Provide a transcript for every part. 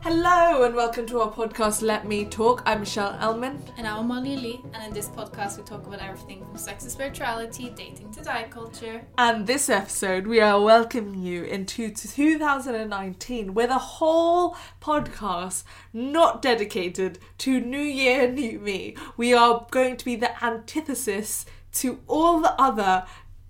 Hello and welcome to our podcast Let Me Talk. I'm Michelle Elman. And I'm Molly Lee, and in this podcast we talk about everything from sex and spirituality, dating to diet culture. And this episode we are welcoming you into 2019 with a whole podcast not dedicated to New Year, New Me. We are going to be the antithesis to all the other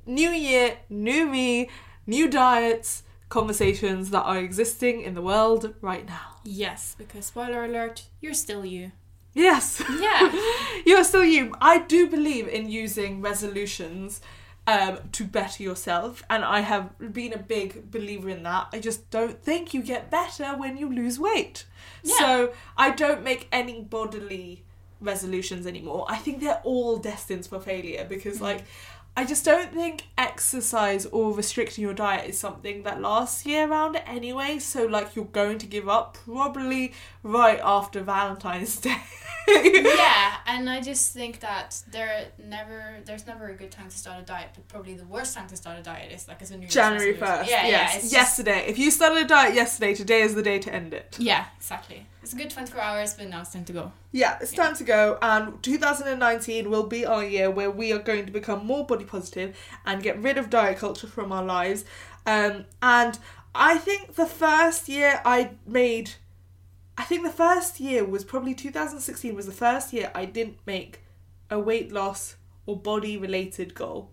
New Year, New Me, new diets, conversations that are existing in the world right now. Yes, because spoiler alert, you're still you. Yes. Yeah. You're still you. I do believe in using resolutions um, to better yourself, and I have been a big believer in that. I just don't think you get better when you lose weight. Yeah. So I don't make any bodily resolutions anymore. I think they're all destined for failure because, like, I just don't think exercise or restricting your diet is something that lasts year round anyway. So, like, you're going to give up probably right after Valentine's Day. yeah, and I just think that there never there's never a good time to start a diet, but probably the worst time to start a diet is like as a New January 1st. Yeah, yes. yeah. It's just- yesterday. If you started a diet yesterday, today is the day to end it. yeah, exactly. It's a good 24 hours, but now it's time to go. Yeah, it's time to go. And 2019 will be our year where we are going to become more body positive and get rid of diet culture from our lives. Um, and I think the first year I made, I think the first year was probably 2016 was the first year I didn't make a weight loss or body related goal.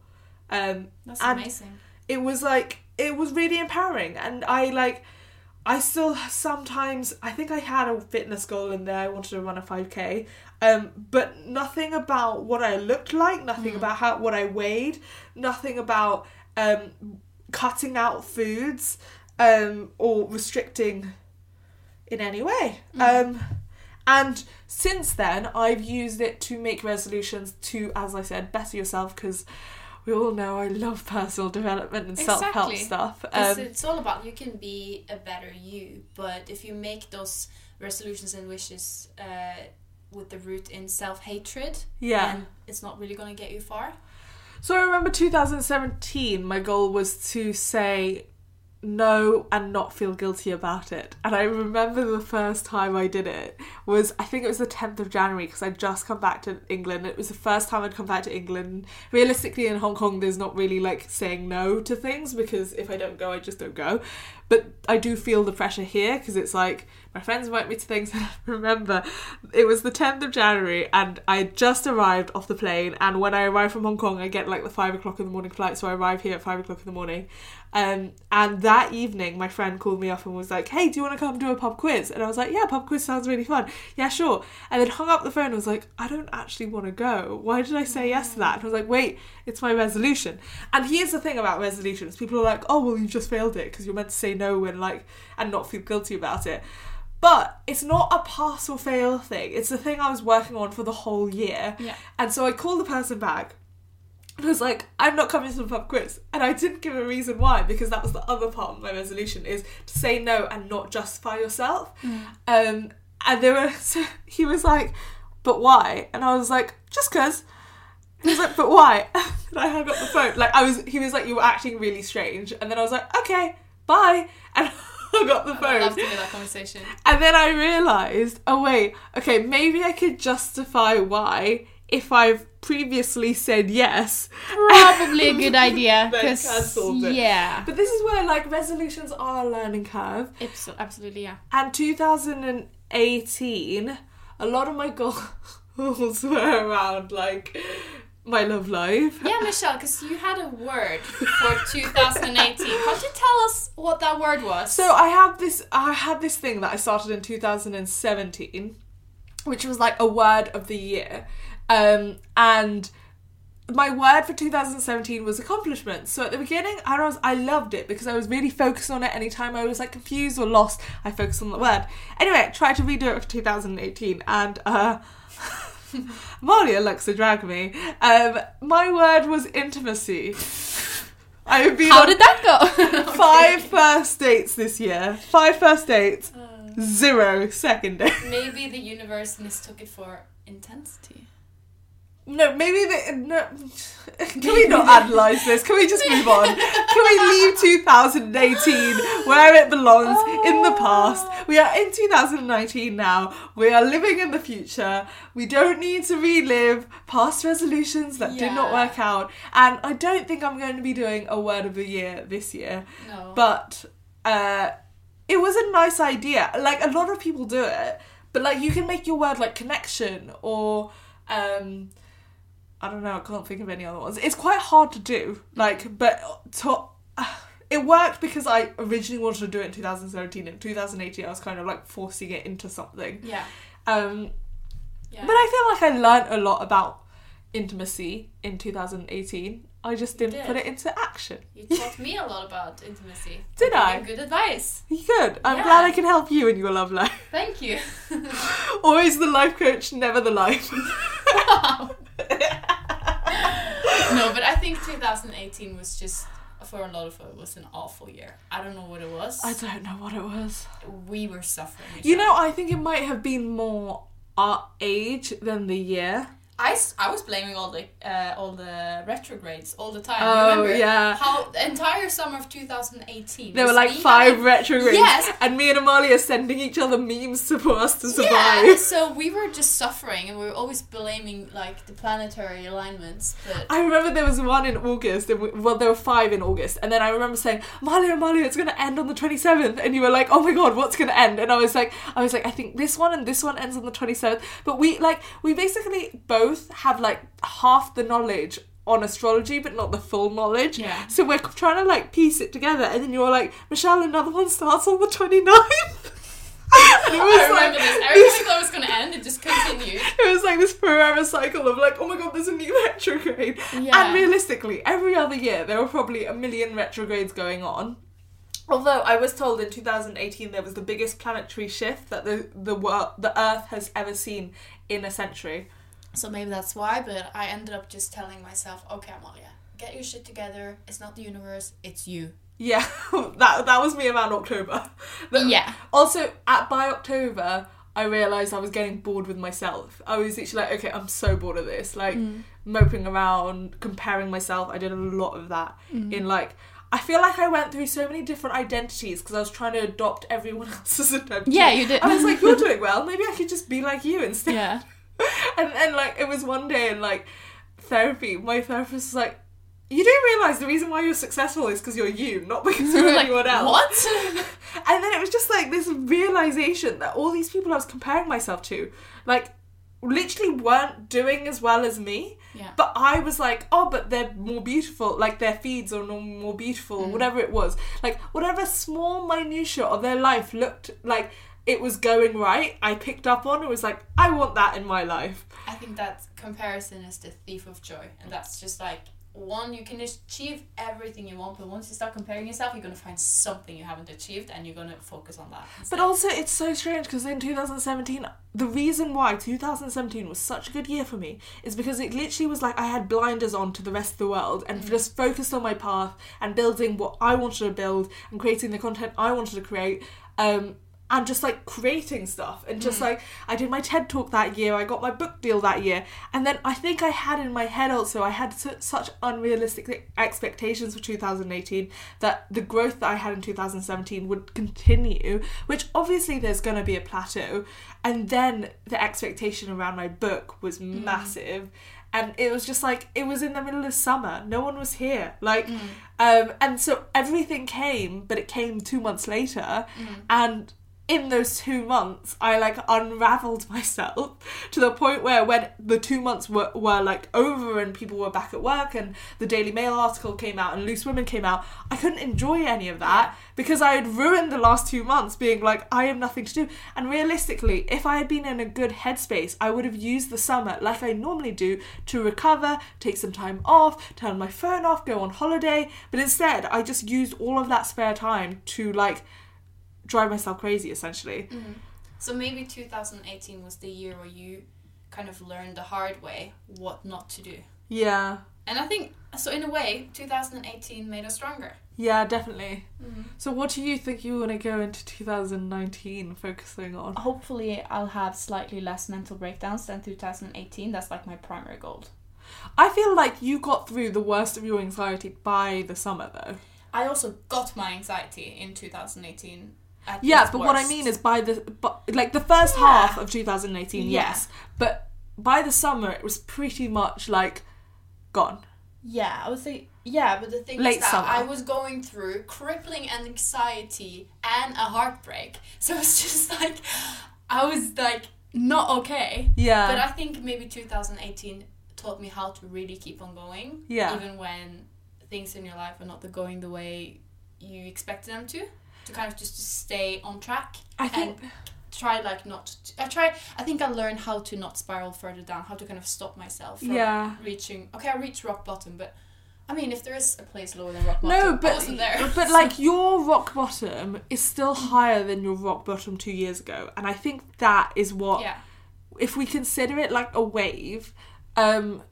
Um, That's and amazing. it was like it was really empowering and i like i still sometimes i think i had a fitness goal in there i wanted to run a 5k um but nothing about what i looked like nothing about how what i weighed nothing about um cutting out foods um or restricting in any way. Um and since then i've used it to make resolutions to as i said better yourself because we all know I love personal development and self help stuff. It's, Um, it's all about you can be a better you, but if you make those resolutions and wishes uh, with the root in self hatred, Yeah. then it's not really going to get you far. so I remember 2017, my goal was to say no and not feel guilty about it. And I remember the first time I did it was, I think it was the 10th of January because I'd just come back to England. It was the first time I'd come back to England. Realistically, in Hong Kong, there's not really like saying no to things because if I don't go, I just don't go. But I do feel the pressure here because it's like my friends invite me to things. And I remember it was the 10th of January and I just arrived off the plane. And when I arrive from Hong Kong, I get like the five o'clock in the morning flight. So I arrive here at five o'clock in the morning. Um, and that evening, my friend called me up and was like, "Hey, do you want to come do a pub quiz?" And I was like, "Yeah, pub quiz sounds really fun. Yeah, sure." And then hung up the phone and was like, "I don't actually want to go. Why did I say yes to that?" And I was like, "Wait, it's my resolution." And here's the thing about resolutions: people are like, "Oh, well, you just failed it because you're meant to say no and like and not feel guilty about it." But it's not a pass or fail thing. It's the thing I was working on for the whole year. Yeah. And so I called the person back and was like, I'm not coming to the pub quiz. And I didn't give a reason why, because that was the other part of my resolution is to say no and not justify yourself. Um, and there were, so he was like, but why? And I was like, just cause. He was like, but why? And I hung up the phone. Like I was, he was like, you were acting really strange. And then I was like, okay, bye. And hung up the I phone. love to hear that conversation. And then I realised, oh wait, okay, maybe I could justify why if I've previously said yes. Probably a good idea. Then 'cause- cancelled it. yeah. But this is where like resolutions are a learning curve. It's absolutely yeah. And 2018, a lot of my goals were around like my love life. Yeah, Michelle, because you had a word for 2018. Can't you tell us what that word was? So I have this I had this thing that I started in 2017 which was like a word of the year. Um and my word for 2017 was accomplishment. So at the beginning, I was I loved it because I was really focused on it. Anytime I was like confused or lost, I focused on the word. Anyway, I tried to redo it for 2018, and uh, Malia likes to drag me. Um, my word was intimacy. I have been How did that go? five first dates this year. Five first dates, zero second dates. Maybe the universe mistook it for intensity. No, maybe the no. Can we not analyze this? Can we just move on? Can we leave 2018 where it belongs in the past? We are in 2019 now. We are living in the future. We don't need to relive past resolutions that did not work out. And I don't think I'm going to be doing a word of the year this year. No. But uh, it was a nice idea. Like a lot of people do it, but like you can make your word like connection or um I don't know, I can't think of any other ones. It's quite hard to do. Like but to it worked because I originally wanted to do it in 2017 and 2018 I was kind of like forcing it into something. Yeah. Um Yeah. but I feel like I learned a lot about intimacy in 2018. I just didn't did. put it into action. you taught me a lot about intimacy. Did I? Good advice. Good. I'm Yeah. glad I can help you in your love life. Thank you. Always the life coach, never the life. no, but I think 2018 was just for a lot of it was an awful year. I don't know what it was. I don't know what it was. we were suffering. You know, I think it might have been more our age than the year. I, I was blaming all the uh, all the retrogrades all the time. Oh, Remember yeah. How the entire summer of 2018. There were like five retrogrades. Yes. And me and Amalia sending each other memes to for us to survive. Yeah, so we were just suffering, and we were always blaming like the planetary alignments. But I remember there was one in August, and we, well, there were five in August, and then I remember saying, "Amalia, Amalia, it's gonna end on the twenty seventh," and you were like, "Oh my god, what's gonna end?" And I was like, "I was like, I think this one and this one ends on the twenty seventh." But we like we basically both have like half the knowledge on astrology, but not the full knowledge. Yeah. So we're trying to like piece it together, and then you're like, "Michelle, another one starts on the 29th. And it was I remember like this. Everything thought it was gonna end. It just continued. it was like this forever cycle of like, oh my god, there's a new retrograde. Yeah. And realistically, every other year there were probably a million retrogrades going on. Although I was told in 2018 there was the biggest planetary shift that the the world, the Earth has ever seen in a century. So maybe that's why. But I ended up just telling myself, okay, Amalia, get your shit together. It's not the universe. It's you. Yeah, that that was me around October. The- Yeah. Also, at by October, I realized I was getting bored with myself. I was literally like, okay, I'm so bored of this. Like mm. moping around, comparing myself. I did a lot of that mm. in like. I feel like I went through so many different identities because I was trying to adopt everyone else's identity. Yeah, you did. I was like, you're doing well. Maybe I could just be like you instead. Yeah. and then like it was one day in like therapy, my therapist was like, "You do realize the reason why you're successful is because you're you, not because you're Like, anyone else." What? And then it was just like this realization that all these people I was comparing myself to, like, literally weren't doing as well as me. Yeah. But I was like, oh, but they're more beautiful. Like their feeds are more beautiful, or mm. whatever it was. Like whatever small minutia of their life looked like it was going right. I picked up on. It was like, I want that in my life. I think that comparison is the thief of joy, and that's just like one you can achieve everything you want, but once you start comparing yourself, you're gonna find something you haven't achieved, and you're gonna focus on that. But also, it's so strange because in 2017, the reason why 2017 was such a good year for me is because it literally was like I had blinders on to the rest of the world and just focused on my path and building what I wanted to build and creating the content I wanted to create. Um, and just like creating stuff and just mm. like I did my TED talk that year, I got my book deal that year, and then I think I had in my head also I had su- such unrealistic expectations for 2018 that the growth that I had in 2017 would continue, which obviously there's going to be a plateau, and then the expectation around my book was mm. massive. And it was just like it was in the middle of summer. No one was here. Like, mm. um, and so everything came, but it came two months later, and in those two months, I like unraveled myself to the point where when the two months were, were like over and people were back at work and the Daily Mail article came out and Loose Women came out, I couldn't enjoy any of that because I had ruined the last two months being like, I have nothing to do. And realistically, if I had been in a good headspace, I would have used the summer like I normally do to recover, take some time off, turn my phone off, go on holiday. But instead, I just used all of that spare time to like drive myself crazy essentially. Mm-hmm. So maybe 2018 was the year where you kind of learned the hard way what not to do. Yeah. And I think so in a way 2018 made us stronger. Yeah, definitely. Mm-hmm. So what do you think you want to go into 2019 focusing on? Hopefully, I'll have slightly less mental breakdowns than 2018. That's like my primary goal. I feel like you got through the worst of your anxiety by the summer though. I also got my anxiety in 2018. Yeah, but what I mean is by the but like the first Yeah. half of 2018, yes, but by the summer it was pretty much like gone. Yeah, I would say. Yeah, but the thing Late is that summer. I was going through crippling anxiety and a heartbreak. So it's just like I was like not okay. Yeah. But I think maybe 2018 taught me how to really keep on going. Yeah. Even when things in your life are not the- going the way you expected them to. To kind of just to stay on track. I think and try like not to, I try I think I learned how to not spiral further down, how to kind of stop myself from Yeah. reaching okay, I reached rock bottom, but I mean if there is a place lower than rock bottom, no, but but like your rock bottom is still higher than your rock bottom 2 years ago and I think that is what yeah. if we consider it like a wave, um,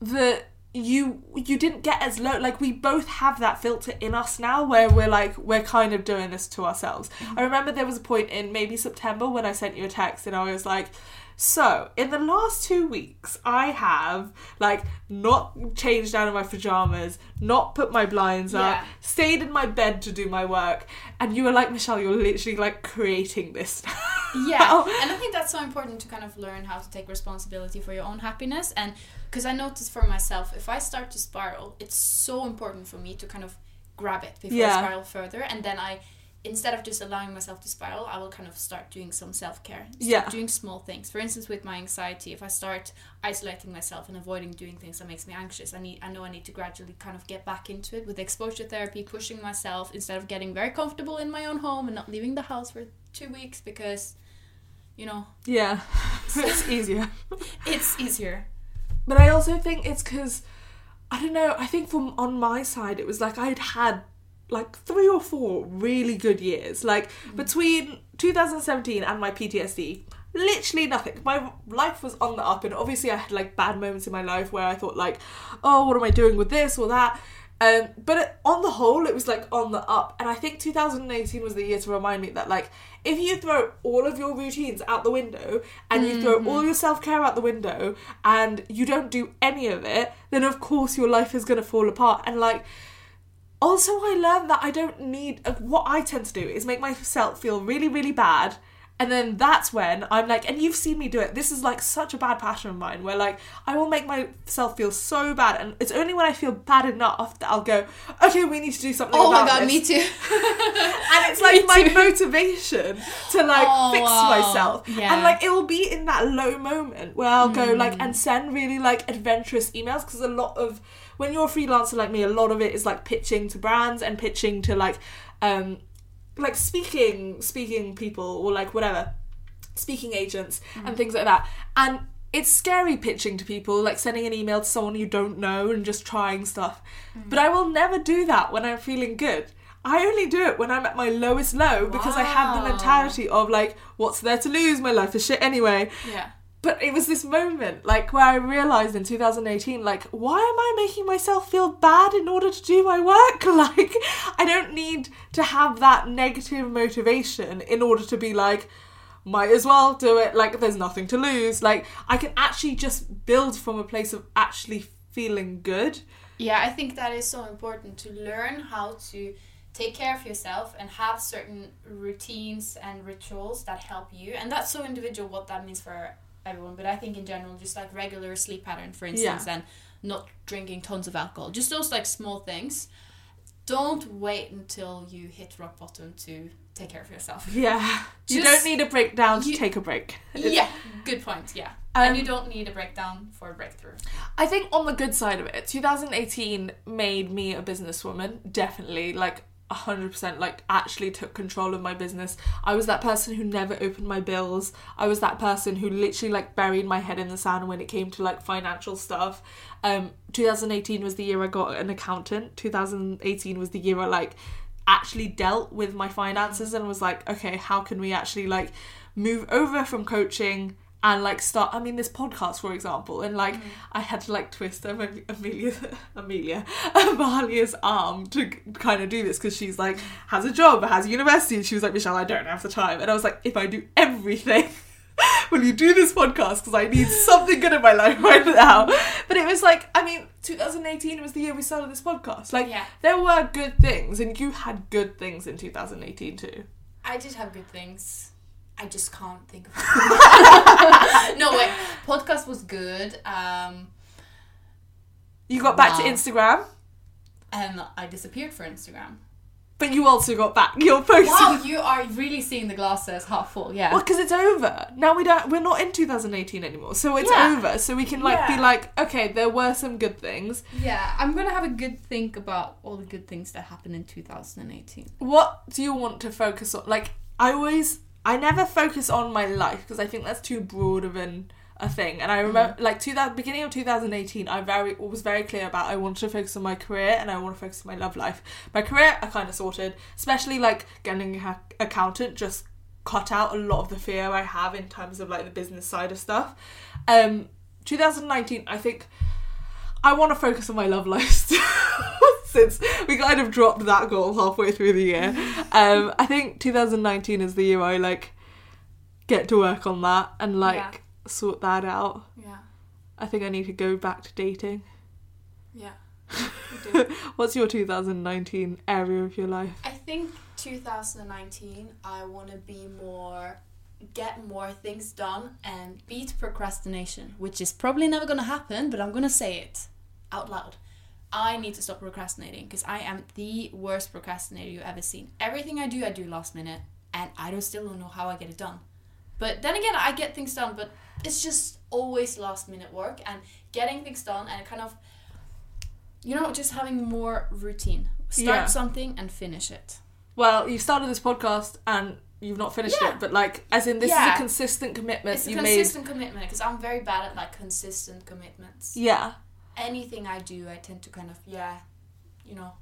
the you you didn't get as low. Like we both have that filter in us now, where we're like we're kind of doing this to ourselves. Mm-hmm. I remember there was a point in maybe September when I sent you a text and I was like. So, in the last two weeks, I have like not changed out of my pajamas, not put my blinds up, stayed in my bed to do my work, and you were like, Michelle, you're literally like creating this. Yeah, and I think that's so important to kind of learn how to take responsibility for your own happiness. And because I noticed for myself, if I start to spiral, it's so important for me to kind of grab it before Yeah. I spiral further. And then I, instead of just allowing myself to spiral, I will kind of start doing some self care. Yeah. Doing small things. For instance, with my anxiety, if I start isolating myself and avoiding doing things that makes me anxious, I need, I know I need to gradually kind of get back into it with exposure therapy, pushing myself instead of getting very comfortable in my own home and not leaving the house for two weeks because you know, yeah, it's easier. it's easier. But I also think it's because I don't know. I think from on my side, it was like I'd had like three or four really good years. Like between 2017 and my PTSD, literally nothing. My life was on the up, and obviously I had like bad moments in my life where I thought like, oh, what am I doing with this or that. Um, but it, on the whole, it was like on the up, and I think 2018 was the year to remind me that like if you throw all of your routines out the window and you throw all your self care out the window and you don't do any of it, then of course your life is gonna fall apart. And like also, I learned that I don't need. uh, What I tend to do is make myself feel really, really bad. And then that's when I'm like, and you've seen me do it. This is like such a bad pattern of mine where like I will make myself feel so bad. And it's only when I feel bad enough that I'll go, okay, we need to do something Oh my god, this. me too. And it's like my motivation to like Oh, fix wow. myself. Yeah. And like it will be in that low moment where I'll go like and send really like adventurous emails because a lot of when you're a freelancer like me, a lot of it is like pitching to brands and pitching to like um like speaking speaking people or like whatever speaking agents and things like that. And it's scary pitching to people like sending an email to someone you don't know and just trying stuff. But i will never do that when i'm feeling good. I only do it when i'm at my lowest low because i have the mentality of like what's there to lose? My life is shit anyway. Yeah. But it was this moment like where I realized in 2018 like why am I making myself feel bad in order to do my work? Like I don't need to have that negative motivation in order to be like might as well do it. Like there's nothing to lose. Like I can actually just build from a place of actually feeling good. Yeah, I think that is so important to learn how to take care of yourself and have certain routines and rituals that help you. And that's so individual what that means for everyone. But I think in general, just like regular sleep pattern, for instance, Yeah. and not drinking tons of alcohol, just those like small things. Don't wait until you hit rock bottom to take care of yourself. yeah you don't need a breakdown to you- take a break yeah, good point. Yeah. Um, and you don't need a breakdown for a breakthrough. I think on the good side of it, 2018 made me a businesswoman. Definitely, like 100%, like actually took control of my business. I was that person who never opened my bills. I was that person who literally like buried my head in the sand when it came to like financial stuff. Um, 2018 was the year I got an accountant. 2018 was the year I like actually dealt with my finances and was like, okay, how can we actually like move over from coaching and like start I mean this podcast for example and like mm. I had to like twist Am- Amelia Amelia Amalia's arm to kind of do this because she's like has a job has university and she was like Michelle I don't have the time. And I was like if I do everything will you do this podcast? Because I need something good in my life right now. But it was like I mean 2018 was the year we started this podcast. Like Yeah. there were good things and you had good things in 2018 too. I did have good things. I just can't think of it. no wait, podcast was good. Um, you got back to Instagram and I disappeared for Instagram. but you also got back your posting Wow, you are really seeing the glass as half full. Yeah. Well, because it's over now. We don't. We're not in 2018 anymore, so it's Yeah. over. So we can like be like, okay, there were some good things. Yeah, I'm gonna have a good think about all the good things that happened in 2018. What do you want to focus on? Like, I always, I never focus on my life because I think that's too broad of an a thing. And I remember, like, to that beginning of 2018, I very was very clear about I wanted to focus on my career and I want to focus on my love life. My career, I kind of sorted, especially like getting an ac- accountant. Just cut out a lot of the fear I have in terms of like the business side of stuff. Um, 2019, I think I want to focus on my love life still, since we kind of dropped that goal halfway through the year. Um, I think 2019 is the year I like get to work on that and like Yeah. sort that out. Yeah, I think I need to go back to dating. yeah. What's your 2019 area of your life? I think 2019, I want to be more, get more things done and beat procrastination, which is probably never going to happen, but I'm going to say it out loud. I need to stop procrastinating because I am the worst procrastinator you've ever seen. Everything I do, I do last minute, and I don't still don't know how I get it done. But then again, I get things done, but it's just always last minute work and getting things done and kind of, you know, just having more routine. Start Yeah. something and finish it. Well, you started this podcast and you've not finished Yeah. it, but like, as in, this is a consistent commitment It's a consistent commitment because I'm very bad at like consistent commitments. Yeah. Anything I do, I tend to kind of yeah, you know.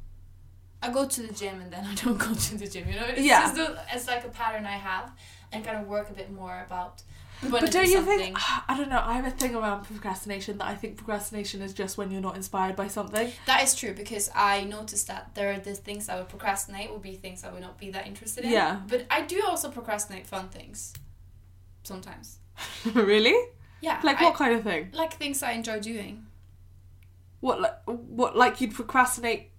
I go to the gym and then I don't go to the gym. You know, it's Yeah. just a, it's like a pattern I have, and kind of work a bit more about. But don't you think? I don't know. I have a thing around procrastination that I think procrastination is just when you're not inspired by something. that is true because I noticed that there are the things I would procrastinate would be things I would not be that interested in. Yeah. But I do also procrastinate fun things. Sometimes. really? Yeah. Like I- what kind of thing? Like things I enjoy doing. What like what like you'd procrastinate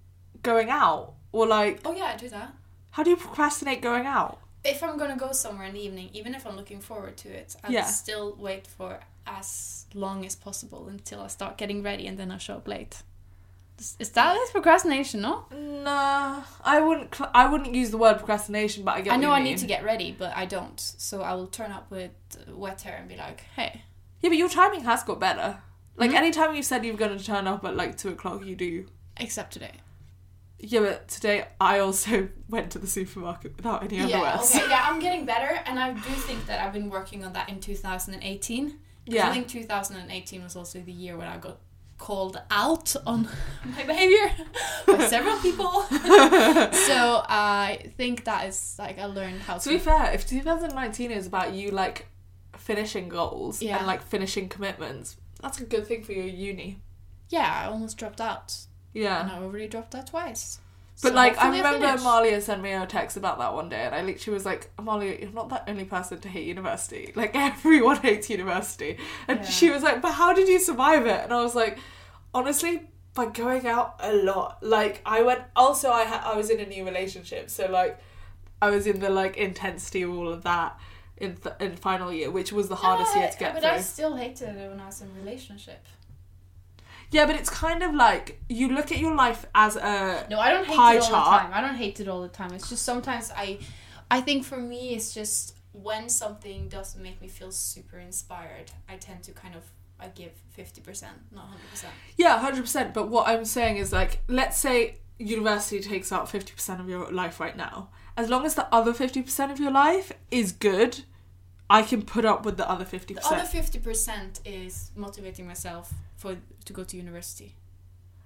going out or like Oh yeah, I do that. how do you procrastinate going out? if I'm gonna go somewhere in the evening, even if I'm looking forward to it, I'll Yeah. still wait for as long as possible until I start getting ready and then I show up late. Is, that is procrastination? No, Nah, I wouldn't. Cl- I wouldn't use the word procrastination, but I get. I what know I need to get ready, but I don't. So I will turn up with wet hair and be like, "Hey, Yeah, but your timing has got better. Like Mhm. anytime you said you were going to turn up at like two o'clock, you do. except today." Yeah, but today I also went to the supermarket without any Yeah, okay, yeah, I'm getting better, and I do think that I've been working on that in 2018. Yeah. I think 2018 was also the year when I got called out on my behavior by several people. so I think that is like I learned how To be fair, if 2019 is about you like finishing goals Yeah. and like finishing commitments, that's a good thing for your uni. Yeah, I almost dropped out. Yeah. And I already dropped out twice. But So like I remember finish. Amalia sent me a text about that one day and I literally was like, Amalia, you're not the only person to hate university. Like everyone hates university. And Yeah. she was like, But how did you survive it? And I was like, honestly, by going out a lot. Like I went also I ha- I was in a new relationship, so like I was in the like intensity of all of that in th- in final year, which was the hardest No, year to get But through. But I still hated it when I was in a relationship. Yeah, but it's kind of like you look at your life as a No, I don't hate pie it all chart. the time. I don't hate it all the time. It's just sometimes I, I think for me it's just when something doesn't make me feel super inspired, I tend to kind of I give fifty percent, not hundred percent. Yeah, hundred percent. But what I'm saying is like, let's say university takes up fifty percent of your life right now. As long as the other fifty percent of your life is good, I can put up with the other fifty percent. The other fifty percent is motivating myself for to go to university.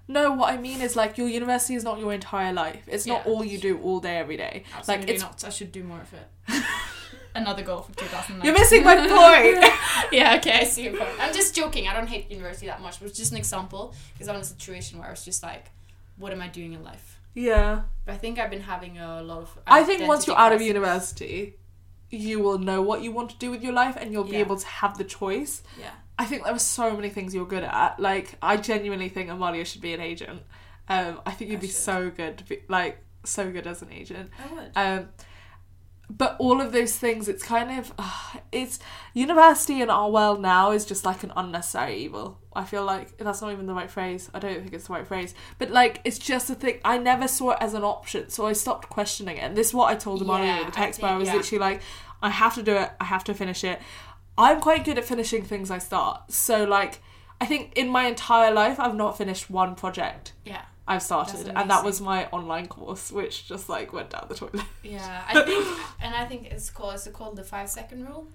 No, what I mean is like your university is not your entire life. It's not all you do all day every day. Absolutely like it's not. I should do more of it. Another goal for 2009. you're missing my point. yeah, okay, I see your point. I'm just joking. I don't hate university that much, but it's just an example because I'm in a situation where I was just like, what am I doing in life? yeah, But I think I've been having a lot of. I think once you're out of university, you will know what you want to do with your life, and you'll be Yeah. able to have the choice. Yeah. I think there were so many things you're good at. Like, I genuinely think Amalia should be an agent. Um, I think you'd I be should. so good, to be, like so good as an agent. I would. Um, but all of those things, it's kind of, uh, it's university in our world now is just like an unnecessary evil. I feel like that's not even the right phrase. I don't think it's the right phrase. But like, it's just a thing. I never saw it as an option, so I stopped questioning it. And this is what I told Amalia Yeah, the text, where I was yeah. literally like, I have to do it. I have to finish it. I'm quite good at finishing things I start. So like, I think in my entire life, I've not finished one project yeah. I've started, and that was my online course, which just like went down the toilet. Yeah. I think, and I think it's called. Is it called the five second rule?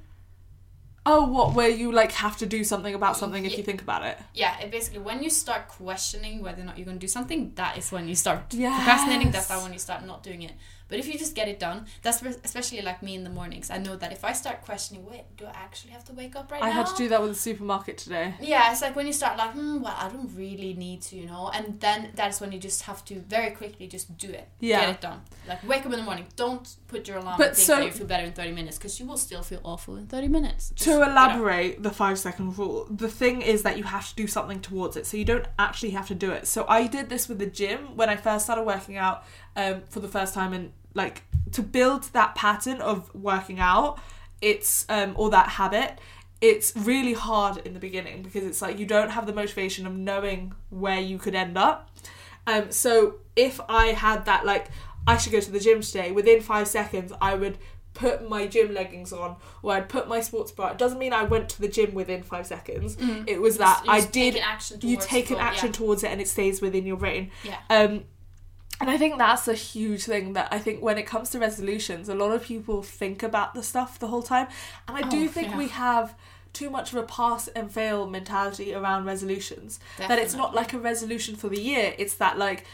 Oh, what? Where you like have to do something about something if Yeah. you think about it? Yeah. It basically when you start questioning whether or not you're going to do something, that is when you start Yes. procrastinating. That's not when you start not doing it. But if you just get it done, that's especially like me in the mornings. I know that if I start questioning, wait, do I actually have to wake up right I now? I had to do that with the supermarket today. Yeah, it's like when you start like, hmm, well, I don't really need to, you know, and then that's when you just have to very quickly just do it. Yeah. Get it done. Like wake up in the morning. Don't put your alarm But and think so- that you feel better in thirty minutes because you will still feel awful in thirty minutes. Just To elaborate the five second rule, the thing is that you have to do something towards it, so you don't actually have to do it. So I did this with the gym when I first started working out um, for the first time, and like to build that pattern of working out, it's um, or that habit. It's really hard in the beginning because it's like you don't have the motivation of knowing where you could end up. Um, so if I had that, like, I should go to the gym today, within five seconds, I would put my gym leggings on or I'd put my sports bra. It doesn't mean I went to the gym within five seconds. It was that you I just take did. an action you towards take an action towards it and it stays within your brain. Yeah. Um, and I think that's a huge thing that I think when it comes to resolutions, a lot of people think about the stuff the whole time. And I do Oh, think yeah. we have too much of a pass and fail mentality around resolutions. That it's not like a resolution for the year. It's that like,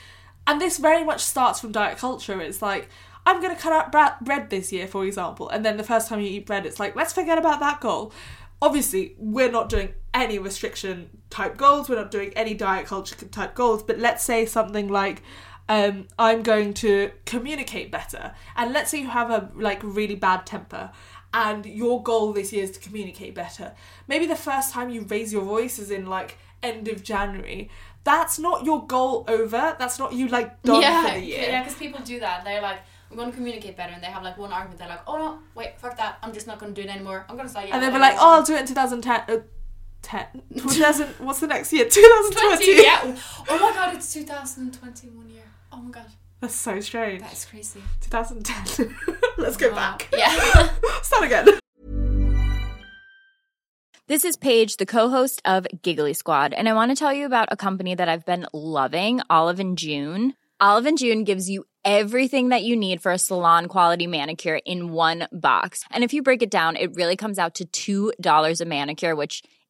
and this very much starts from diet culture. It's like, I'm going to cut out bra- bread this year, for example. And then the first time you eat bread, it's like, let's forget about that goal. Obviously, we're not doing any restriction type goals. We're not doing any diet culture type goals. But let's say something like, um, I'm going to communicate better. And let's say you have a like really bad temper and your goal this year is to communicate better. Maybe the first time you raise your voice is in like end of January. That's not your goal over. That's not you like done yeah, for the year. yeah, because people do that. They're like, I'm going to communicate better, and they have like one argument. They're like, oh no, wait, fuck that. I'm just not going to do it anymore. I'm going to say yeah. and they'll be like, oh, I'll do it in 2010. Uh, 10. 2000, what's the next year? 2020. yeah. Oh my god, it's 2021 year. Oh my god, That's so strange. that is crazy. 2010. Let's go Wow. back. Yeah. Start again. This is Paige, the co-host of Giggly Squad, and I want to tell you about a company that I've been loving, Olive and June. Olive and June gives you everything that you need for a salon quality manicure in one box. And if you break it down, it really comes out to $2 a manicure, which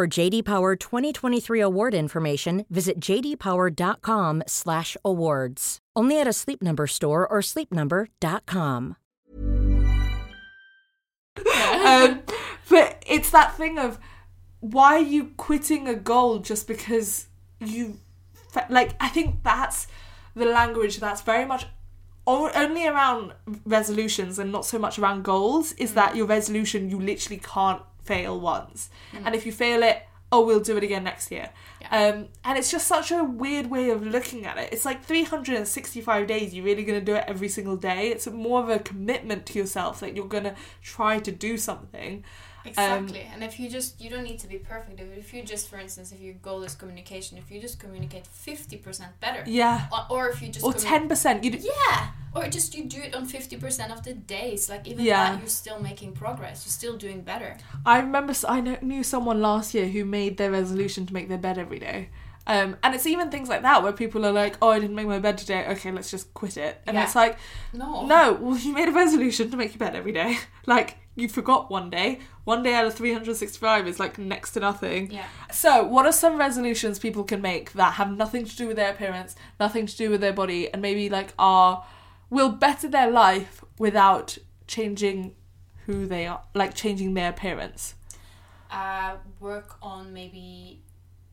For JD Power 2023 award information, visit jdpower.com/awards. Only at a Sleep Number store or sleepnumber.com. um, but it's that thing of why are you quitting a goal just because you fe- like i think that's the language that's very much o- only around resolutions and not so much around goals is that your resolution you literally can't fail once. And if you fail it oh we'll do it again next year. Um, and it's just such a weird way of looking at it. It's like 365 days you're really going to do it every single day. It's more of a commitment to yourself that you're going to try to do something Exactly. and if you just you don't need to be perfect. If, you just for instance if your goal is communication, if you just communicate fifty percent better. Yeah. Or, or if you just or commu- 10% you d- Yeah. Or just you do it on fifty percent of the days. Like even Yeah. that you're still making progress. You're still doing better. I remember I knew someone last year who made their resolution to make their bed every day. Um, and it's even things like that where people are like, "Oh, I didn't make my bed today. Okay, let's just quit it." And Yeah. it's like, No. no, well, you made a resolution to make your bed every day. like you forgot one day. One day out of 365 is like next to nothing. Yeah. So, what are some resolutions people can make that have nothing to do with their appearance, nothing to do with their body, and maybe like are will better their life without changing who they are, like changing their appearance? uh, work on maybe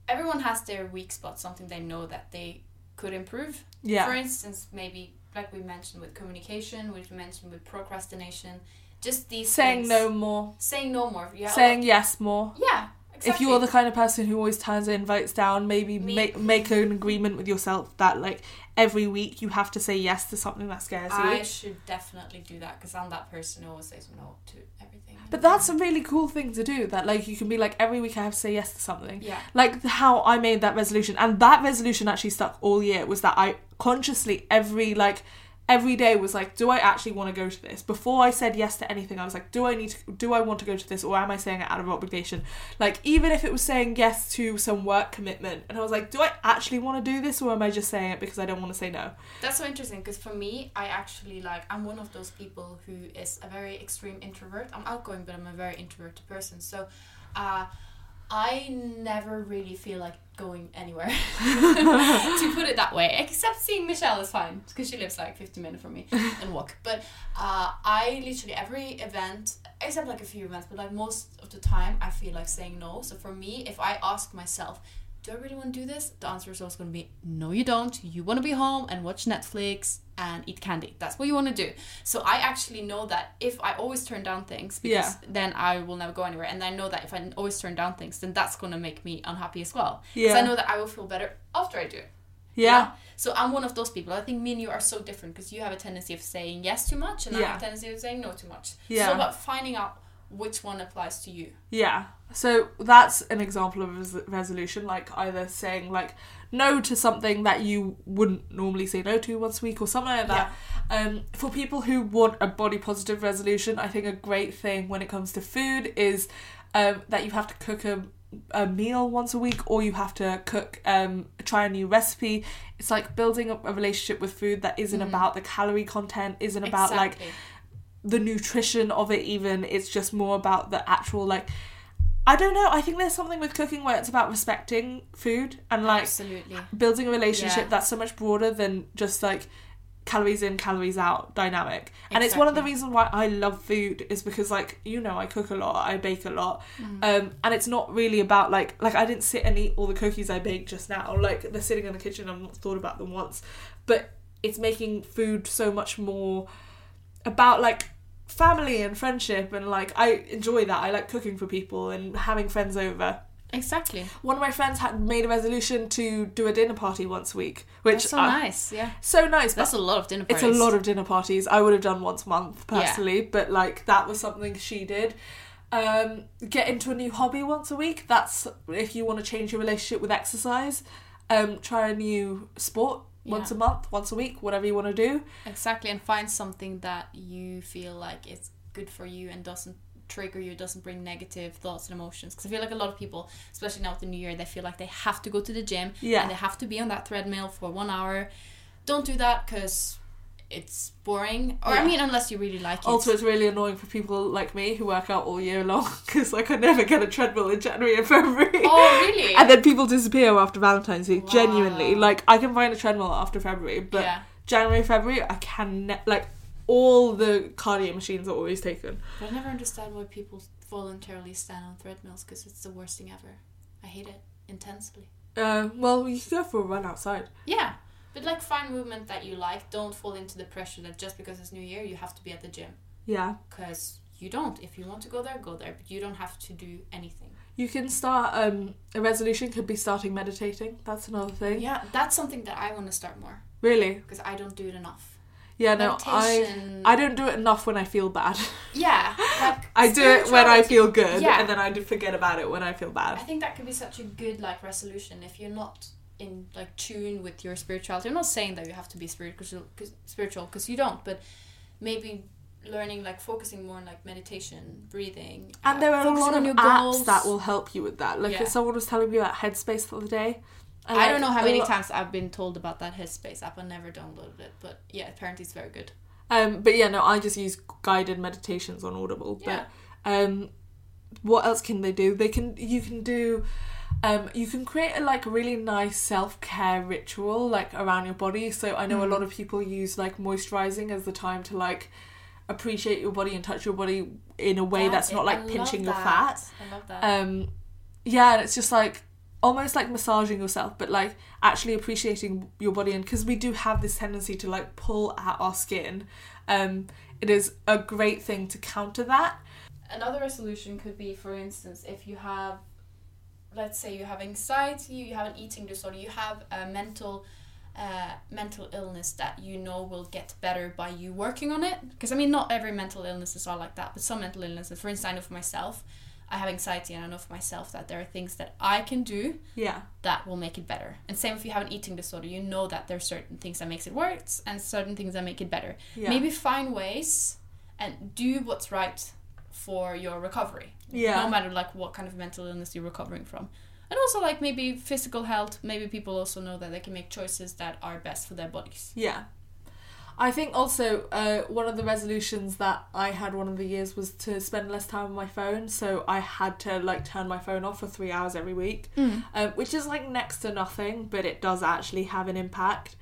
everyone has their weak spot something they know that they could improve Yeah. for instance maybe like we mentioned with communication which we mentioned with procrastination just these Saying things. no more, saying no more yeah saying yes more. yeah exactly. If you're the kind of person who always turns invites down, maybe Me- make make an agreement with yourself that like every week you have to say yes to something that scares you. I should definitely do that because I'm that person who always says no to everything. But that's a really cool thing to do. That like you can be like every week I have to say yes to something. Yeah. Like how I made that resolution, and that resolution actually stuck all year. Was that I consciously every like every day was like, do I actually want to go to this? Before I said yes to anything, I was like, do I need to? Do I want to go to this, or am I saying it out of obligation? Like even if it was saying yes to some work commitment, and I was like, do I actually want to do this, or am I just saying it because I don't want to say no? That's so interesting because for me, I actually like I'm one of those people who is a very extreme introvert. I'm outgoing, but I'm a very introverted person. So, uh, I never really feel like going anywhere. to put it that way, except seeing Michelle is fine because she lives like 15 minutes from me and walk. But uh, I literally every event, except like a few events, but like most of the time, I feel like saying no. So for me, if I ask myself, do I really want to do this? The answer is always going to be no, you don't. You want to be home and watch Netflix and eat candy. That's what you want to do. So I actually know that if I always turn down things, because Yeah. then I will never go anywhere. And I know that if I always turn down things, then that's going to make me unhappy as well. Because Yeah. I know that I will feel better after I do it. Yeah. So I'm one of those people. I think me and you are so different because you have a tendency of saying yes too much, and I have a tendency of saying no too much. Yeah. So about finding out which one applies to you. Yeah. So that's an example of res- resolution, like either saying like no to something that you wouldn't normally say no to once a week or something like that. Yeah. Um, for people who want a body positive resolution, I think a great thing when it comes to food is um, that you have to cook a, a meal once a week or you have to cook um, try a new recipe it's like building up a relationship with food that isn't about the calorie content isn't about like Exactly. The nutrition of it even it's just more about the actual like i don't know i think there's something with cooking where it's about respecting food and like Absolutely. building a relationship Yeah. that's so much broader than just like calories in calories out dynamic and it's one of the reasons why i love food is because like you know i cook a lot i bake a lot Mm. um and it's not really about like like i didn't sit and eat all the cookies i baked just now like they're sitting in the kitchen i've not thought about them once but it's making food so much more about like family and friendship and like i enjoy that i like cooking for people and having friends over Exactly. one of my friends had made a resolution to do a dinner party once a week, which That's so nice. Yeah. so nice. That's a lot of dinner it's a lot of dinner parties. I would have done once a month Yeah. personally, but like that was something she did. Um, get into a new hobby once a week. That's if you want to change your relationship with exercise. Um, try a new sport once a month, once a week, whatever you want to do. Exactly, and find something that you feel like it's good for you and doesn't trigger you, doesn't bring negative thoughts and emotions. Because I feel like a lot of people, especially now with the new year, they feel like they have to go to the gym Yeah. and they have to be on that treadmill for one hour. Don't do that because it's boring. Or Yeah. I mean, unless you really like it. Also, it's really annoying for people like me who work out all year long because like I never get a treadmill in January and February. oh really? and then people disappear after Valentine's Week. Genuinely, like I can find a treadmill after February, but Yeah. January, February, I can ne- like all the cardio machines are always taken. But I never understand why people voluntarily stand on treadmills because it's the worst thing ever. I hate it intensely. Uh, well, you can go for a run outside. Yeah, but like find movement that you like. Don't fall into the pressure that just because it's New Year you have to be at the gym. Yeah, Because you don't. If you want to go there, go there. But you don't have to do anything. you can start. Um, a resolution could be starting meditating. That's another thing. Yeah, that's something that I want to start more Really? because I don't do it enough. Yeah. No, I Meditation. I don't do it enough when I feel bad. Yeah, like I do it when I feel good, Yeah. and then I forget about it when I feel bad. I think that could be such a good like resolution if you're not in like tune with your spirituality. I'm not saying that you have to be spiritual, cause, spiritual, because you don't. But maybe learning like focusing more on like meditation, breathing, And uh, there are a lot of apps goals. that will help you with that. Like Yeah. someone was telling me about Headspace for the other day. and, I like, don't know how many lo- times I've been told about that Headspace app. I never downloaded it, but yeah, apparently it's very good. Um, but yeah, no, I just use guided meditations on Audible. Yeah. But um, what else can they do? They can you can do um, you can create a like really nice self care ritual like around your body. So I know a Mm. lot of people use like moisturizing as the time to like appreciate your body and touch your body in a way That- that's not I like love pinching your fat. I love that. Um, yeah, and it's just like almost like massaging yourself, but like actually appreciating your body. And because we do have this tendency to like pull at our skin, um, it is a great thing to counter that. Another resolution could be, for instance, if you have, let's say you have anxiety, you have an eating disorder, you have a mental, uh, mental illness that you know will get better by you working on it. Because I mean, not every mental illnesses are like that, but some mental illnesses. For instance, I know for myself, I have anxiety, and I know for myself that there are things that I can do Yeah, that will make it better. And same if you have an eating disorder, you know that there are certain things that makes it worse and certain things that make it better. Yeah. Maybe find ways and do what's right for your recovery. Yeah. No matter like what kind of mental illness you're recovering from. And also like maybe physical health, maybe people also know that they can make choices that are best for their bodies. yeah. I think also uh, one of the resolutions that I had one of the years was to spend less time on my phone. So I had to like turn my phone off for three hours every week, um, which is like next to nothing, but it does actually have an impact.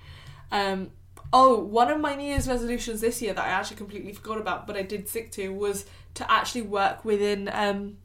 Um, oh, one of my New Year's resolutions this year that I actually completely forgot about, but I did stick to was to actually work within um,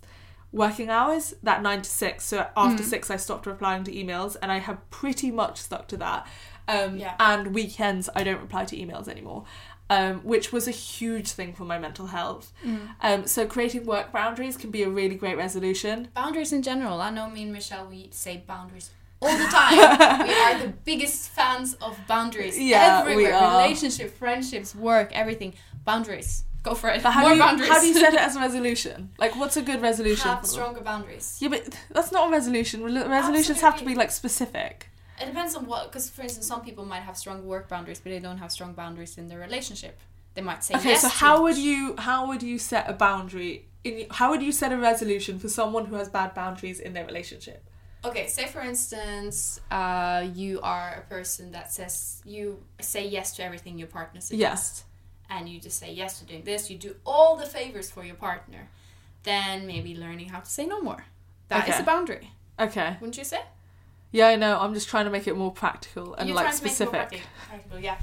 working hours, that nine to six. So after six, I stopped replying to emails, and I have pretty much stuck to that. Um, Yeah. And weekends, I don't reply to emails anymore. Um, which was a huge thing for my mental health. Um, so creating work boundaries can be a really great resolution. Boundaries in general. I know me and Michelle we say boundaries all the time. we are the biggest fans of boundaries. Yeah, we Everywhere. are. Relationship, friendships, work, everything. Boundaries. Go for it. But how More do you boundaries. how do you set it as a resolution? Like, what's a good resolution? have stronger boundaries. Yeah, but that's not a resolution. Resolutions have to be like specific. It depends on what, because for instance, some people might have strong work boundaries, but they don't have strong boundaries in their relationship. They might say Okay, yes. so how would you how would you set a boundary in, how would you set a resolution for someone who has bad boundaries in their relationship? Okay, say for instance, uh, you are a person that says you say yes to everything your partner suggests, and you just say yes to doing this. You do all the favors for your partner. Then maybe learning how to say no more. That is Okay. a boundary, Okay. wouldn't you say? Yeah, I know. I'm just trying to make it more practical and You're like trying to make it more specific practical, practical, yeah,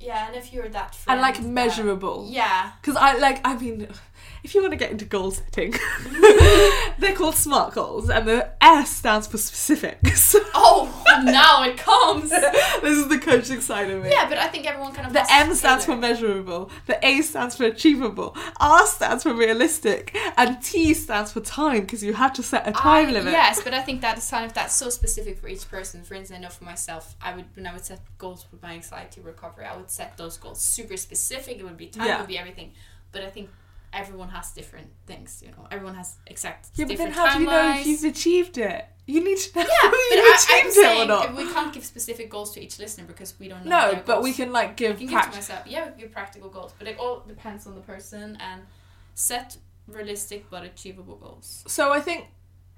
yeah. And if you're that and friend like that- measurable. yeah. Because I like, I mean, if you want to get into goal setting, they're called SMART goals, and the S stands for specific. So Oh, now it comes. this is the coaching side of it. Yeah, but I think everyone kind of. The M stands for measurable, the A stands for achievable, R stands for realistic, and T stands for time because you have to set a time I- limit. Yes, but I think that is kind of that's so specific for each person. For instance, I know for myself, I would when I would set goals for my anxiety recovery, I would set those goals super specific. It would be time, Yeah. it would be everything. But I think everyone has different things. You know, everyone has exact Yeah, but then how do you know if you've achieved it? You need to know yeah, you've I, I'm achieved it or not. we can't give specific goals to each listener because we don't know. No, but goals. we can like I give can give to myself. Yeah, give practical goals, but it all depends on the person and set realistic but achievable goals. So I think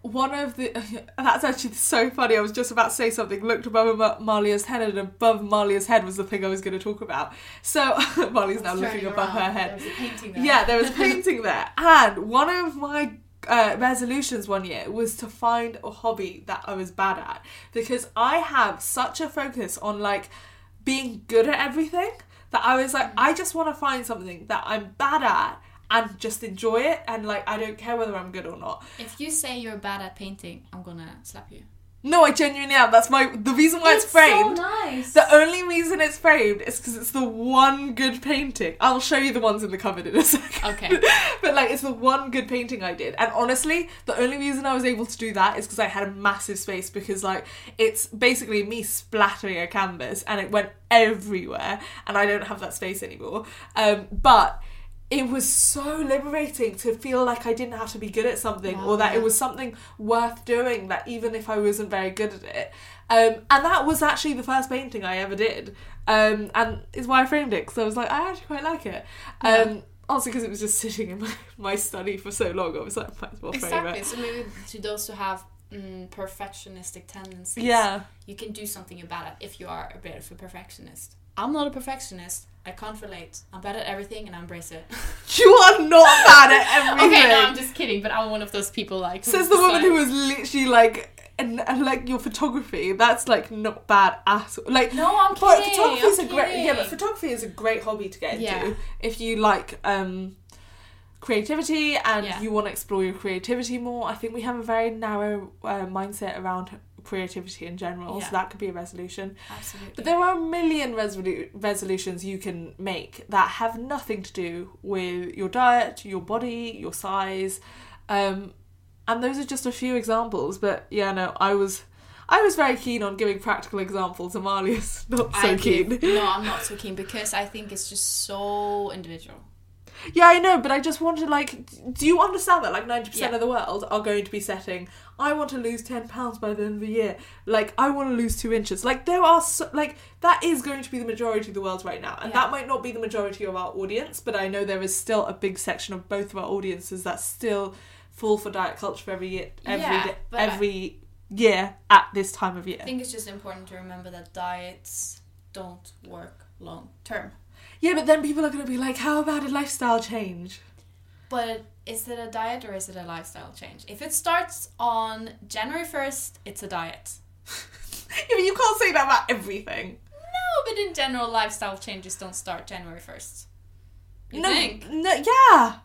one of the that's actually so funny. I was just about to say something. Looked above Ma- Malia's head, and above Malia's head was the thing I was going to talk about. So Malia's now looking above her head. There's a painting there. Yeah, there was painting there, and one of my uh, resolutions one year was to find a hobby that I was bad at because I have such a focus on like being good at everything that I was like, I just want to find something that I'm bad at and just enjoy it, and like I don't care whether I'm good or not. If you say you're bad at painting, I'm gonna slap you. No, I genuinely am. That's my the reason why it's, framed. So nice. The only reason it's framed is because it's the one good painting. I'll show you the ones in the cupboard in a second. Okay. but like, it's the one good painting I did. And honestly, the only reason I was able to do that is because I had a massive space because like, it's basically me splattering a canvas and it went everywhere and I don't have that space anymore. Um, but it was so liberating to feel like I didn't have to be good at something or that it was something worth doing that even if I wasn't very good at it. Um, and that was actually the first painting I ever did. Um, and is why I framed it because I was like, I actually quite like it. Um, also because it was just sitting in my, my study for so long, I was like, might as well frame Exactly. it. So maybe to those who have mm, perfectionistic tendencies, Yeah. you can do something about it if you are a bit of a perfectionist. I'm not a perfectionist. I can't relate. I'm bad at everything and I embrace it. You are not bad at everything. okay, no, I'm just kidding, but I'm one of those people like. Says the woman who was literally like, and, and like your photography, that's like not bad at all. Like No, I'm but kidding, photography is a great yeah, but photography is a great hobby to get into if you like um creativity and Yeah. you want to explore your creativity more. I think we have a very narrow uh, mindset around creativity in general, Yeah. so that could be a resolution. Absolutely. But there are a million resolu- resolutions you can make that have nothing to do with your diet, your body, your size. Um, and those are just a few examples. But yeah, no, I was I was very keen on giving practical examples. Amalia's not so I keen. give- no, I'm not so keen because I think it's just so individual. Yeah, I know, but I just wanted like, do you understand that like ninety percent Yeah. of the world are going to be setting? I want to lose ten pounds by the end of the year. Like I want to lose two inches. Like there are so, like that is going to be the majority of the world right now, and Yeah. that might not be the majority of our audience, but I know there is still a big section of both of our audiences that still fall for diet culture every year, every Yeah, day- every year at this time of year. I think it's just important to remember that diets don't work long term. Yeah, but then people are going to be like, how about a lifestyle change? But is it a diet or is it a lifestyle change? If it starts on January 1st, it's a diet. You can't say that about everything. No, but in general, lifestyle changes don't start January 1st. You no, think? no, yeah.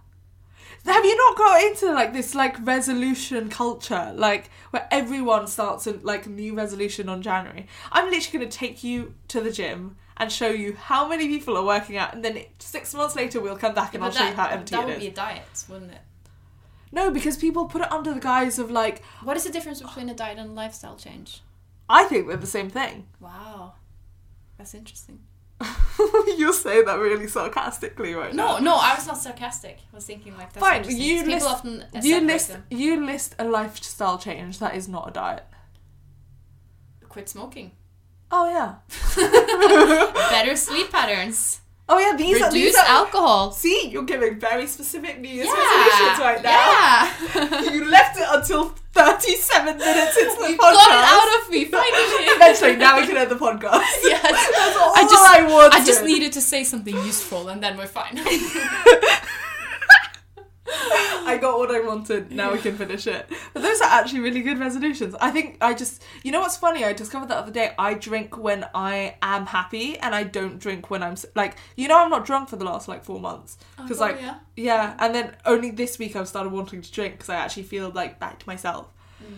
Have you not got into like this like resolution culture, like where everyone starts a like new resolution on January? I'm literally going to take you to the gym and show you how many people are working out, and then six months later we'll come back and I'll show you how empty it is. that would be a diet, wouldn't it? No, because people put it under the guise of like What is the difference between a diet and a lifestyle change? I think they're the same thing. Wow. That's interesting. you say that really sarcastically right now. No, no, I was not sarcastic. I was thinking like that's Fine, you list, often you list them. you list a lifestyle change that is not a diet. quit smoking. Oh yeah. Better sleep patterns. Oh yeah, these are these Reduce are alcohol. See, you're giving very specific New Year's Yeah. resolutions right now. Yeah. you left it until 37 minutes into the you podcast. got it out of me finally. Eventually, now we can end the podcast. Yes. That's all I just I wanted. I just needed to say something useful and then we're fine. I got what I wanted. Now we can finish it. But those are actually really good resolutions. I think I just, you know what's funny? I discovered the other day. I drink when I am happy, and I don't drink when I'm like, you know, I'm not drunk for the last like four months because Oh, like, yeah? yeah. And then only this week I've started wanting to drink because I actually feel like back to myself.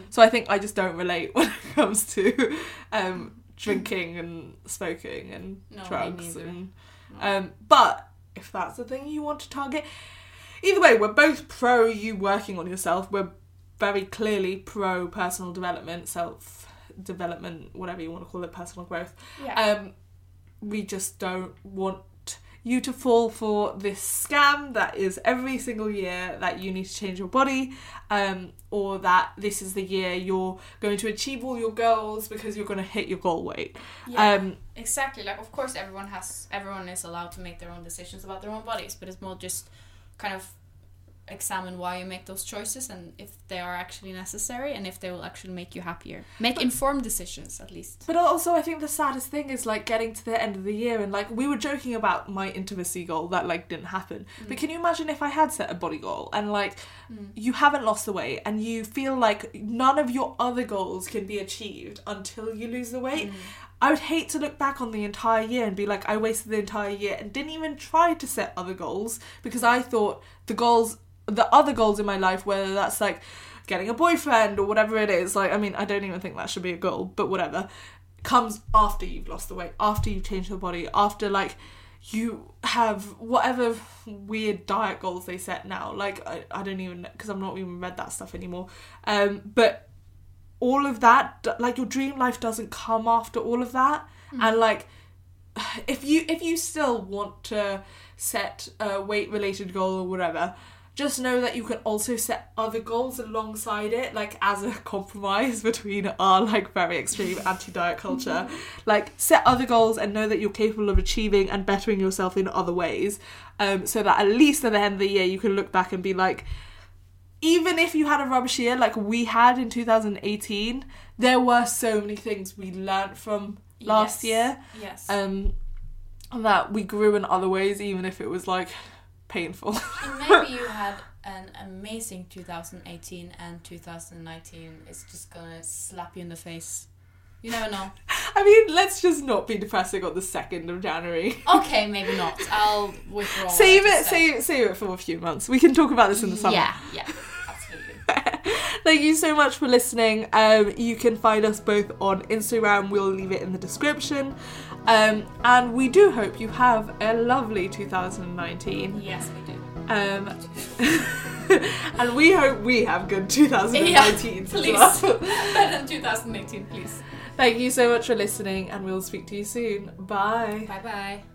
So I think I just don't relate when it comes to um, drinking and smoking and No, drugs and um, but if that's the thing you want to target, either way, we're both pro you working on yourself. We're very clearly pro personal development, self development, whatever you want to call it, personal growth. Yeah. Um, we just don't want you to fall for this scam that is every single year that you need to change your body, um, or that this is the year you're going to achieve all your goals because you're going to hit your goal weight. Yeah. Um, Exactly. Like of course everyone has everyone is allowed to make their own decisions about their own bodies, but it's more just kind of examine why you make those choices and if they are actually necessary and if they will actually make you happier. Make informed decisions at least. But also, I think the saddest thing is like getting to the end of the year and like we were joking about my intimacy goal that like didn't happen. But mm. can you imagine if I had set a body goal and like mm. you haven't lost the weight and you feel like none of your other goals can be achieved until you lose the weight? Mm. I would hate to look back on the entire year and be like, I wasted the entire year and didn't even try to set other goals because I thought the goals, the other goals in my life, whether that's like getting a boyfriend or whatever it is, like, I mean, I don't even think that should be a goal, but whatever, comes after you've lost the weight, after you've changed your body, after like you have whatever weird diet goals they set now. Like, I, I don't even, because I've not even read that stuff anymore. Um, but all of that like your dream life doesn't come after all of that. And like if you if you still want to set a weight related goal or whatever just know that you can also set other goals alongside it like as a compromise between our like very extreme anti-diet culture. Like set other goals and know that you're capable of achieving and bettering yourself in other ways um, so that at least at the end of the year you can look back and be like even if you had a rubbish year like we had in 2018, there were so many things we learnt from last Yes. year. Yes. Um, that we grew in other ways, even if it was like painful. and maybe you had an amazing 2018 and 2019 is just gonna slap you in the face. You never know. I mean, let's just not be depressing on the second of January. Okay, maybe not. I'll withdraw. save it, save save it for a few months. We can talk about this in the summer. Yeah, yeah. Thank you so much for listening. Um, you can find us both on Instagram. We'll leave it in the description. Um, and we do hope you have a lovely 2019. Yes, we do. Um, and we hope we have good 2019 Yeah, please. well. Better than 2018, please. Thank you so much for listening, and we'll speak to you soon. Bye. Bye bye.